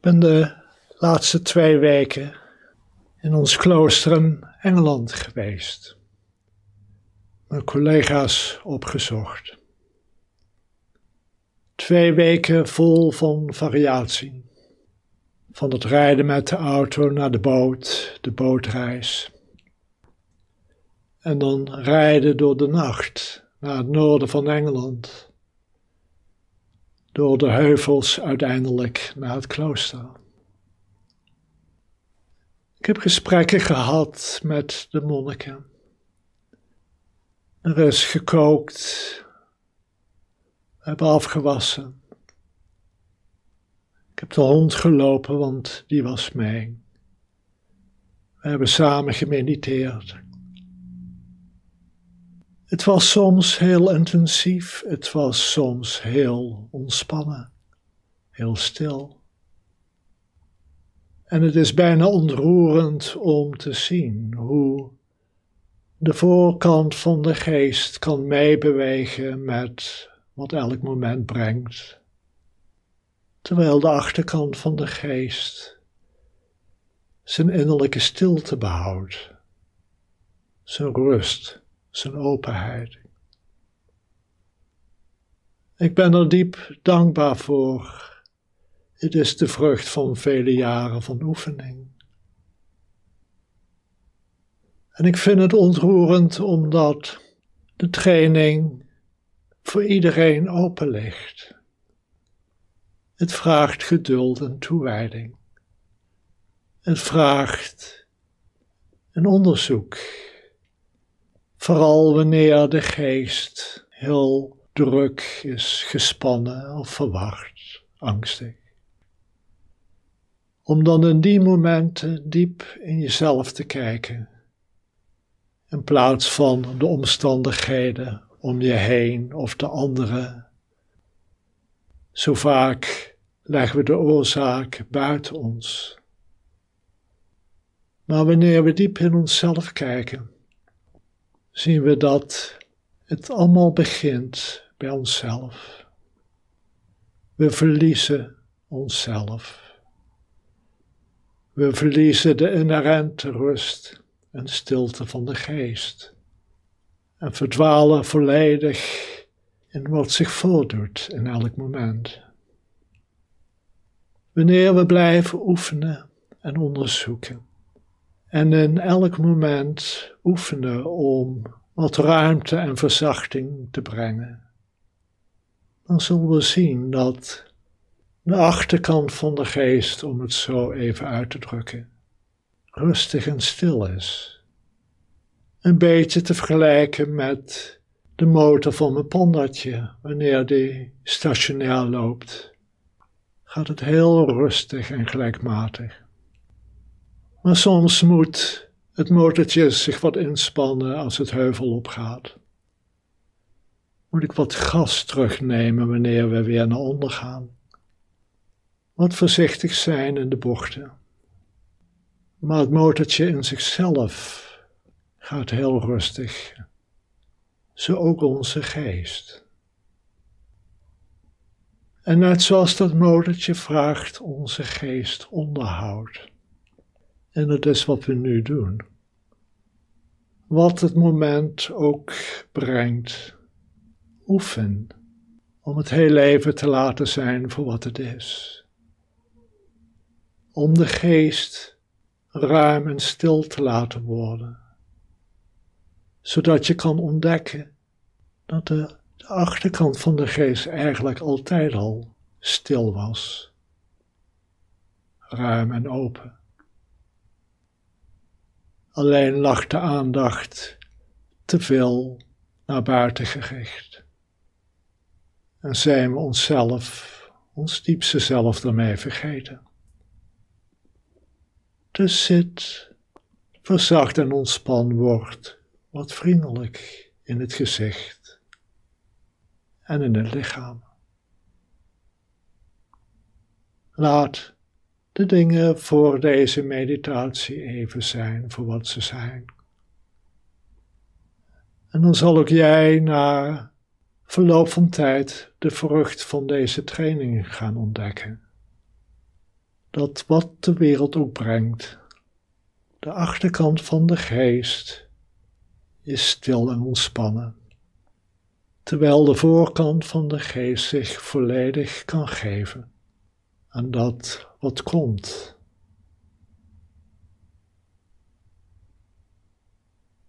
Ben de laatste twee weken in ons klooster in Engeland geweest. Mijn collega's opgezocht. Twee weken vol van variatie. Van het rijden met de auto naar de boot, de bootreis. En dan rijden door de nacht naar het noorden van Engeland. Door de heuvels uiteindelijk naar het klooster. Ik heb gesprekken gehad met de monniken. Er is gekookt. We hebben afgewassen. Ik heb de hond gelopen, want die was mee. We hebben samen gemediteerd. Het was soms heel intensief, het was soms heel ontspannen, heel stil. En het is bijna ontroerend om te zien hoe de voorkant van de geest kan meebewegen met wat elk moment brengt, terwijl de achterkant van de geest zijn innerlijke stilte behoudt, zijn rust, zijn openheid. Ik ben er diep dankbaar voor. Het is de vrucht van vele jaren van oefening. En ik vind het ontroerend omdat de training voor iedereen open ligt. Het vraagt geduld en toewijding. Het vraagt een onderzoek. Vooral wanneer de geest heel druk is, gespannen of verwacht, angstig. Om dan in die momenten diep in jezelf te kijken in plaats van de omstandigheden om je heen of de anderen. Zo vaak leggen we de oorzaak buiten ons. Maar wanneer we diep in onszelf kijken, zien we dat het allemaal begint bij onszelf. We verliezen onszelf. We verliezen de inherente rust en stilte van de geest. En verdwalen volledig in wat zich voordoet in elk moment. Wanneer we blijven oefenen en onderzoeken, en in elk moment oefenen om wat ruimte en verzachting te brengen, dan zullen we zien dat de achterkant van de geest, om het zo even uit te drukken, rustig en stil is. Een beetje te vergelijken met de motor van mijn pandatje wanneer die stationair loopt. Gaat het heel rustig en gelijkmatig. Maar soms moet het motortje zich wat inspannen als het heuvel opgaat. Moet ik wat gas terugnemen wanneer we weer naar onder gaan. Wat voorzichtig zijn in de bochten. Maar het motortje in zichzelf gaat heel rustig. Zo ook onze geest. En net zoals dat motortje vraagt onze geest onderhoud. En dat is wat we nu doen. Wat het moment ook brengt, oefen om het heel leven te laten zijn voor wat het is. Om de geest ruim en stil te laten worden, zodat je kan ontdekken dat de, de achterkant van de geest eigenlijk altijd al stil was, ruim en open. Alleen lag de aandacht te veel naar buiten gericht. En zijn we onszelf, ons diepste zelf daarmee vergeten. Dus zit, verzacht en ontspan wordt, wat vriendelijk in het gezicht en in het lichaam. Laat de dingen voor deze meditatie even zijn voor wat ze zijn. En dan zal ook jij na verloop van tijd de vrucht van deze training gaan ontdekken. dat wat de wereld ook brengt, de achterkant van de geest is stil en ontspannen, terwijl de voorkant van de geest zich volledig kan geven aan dat wat komt.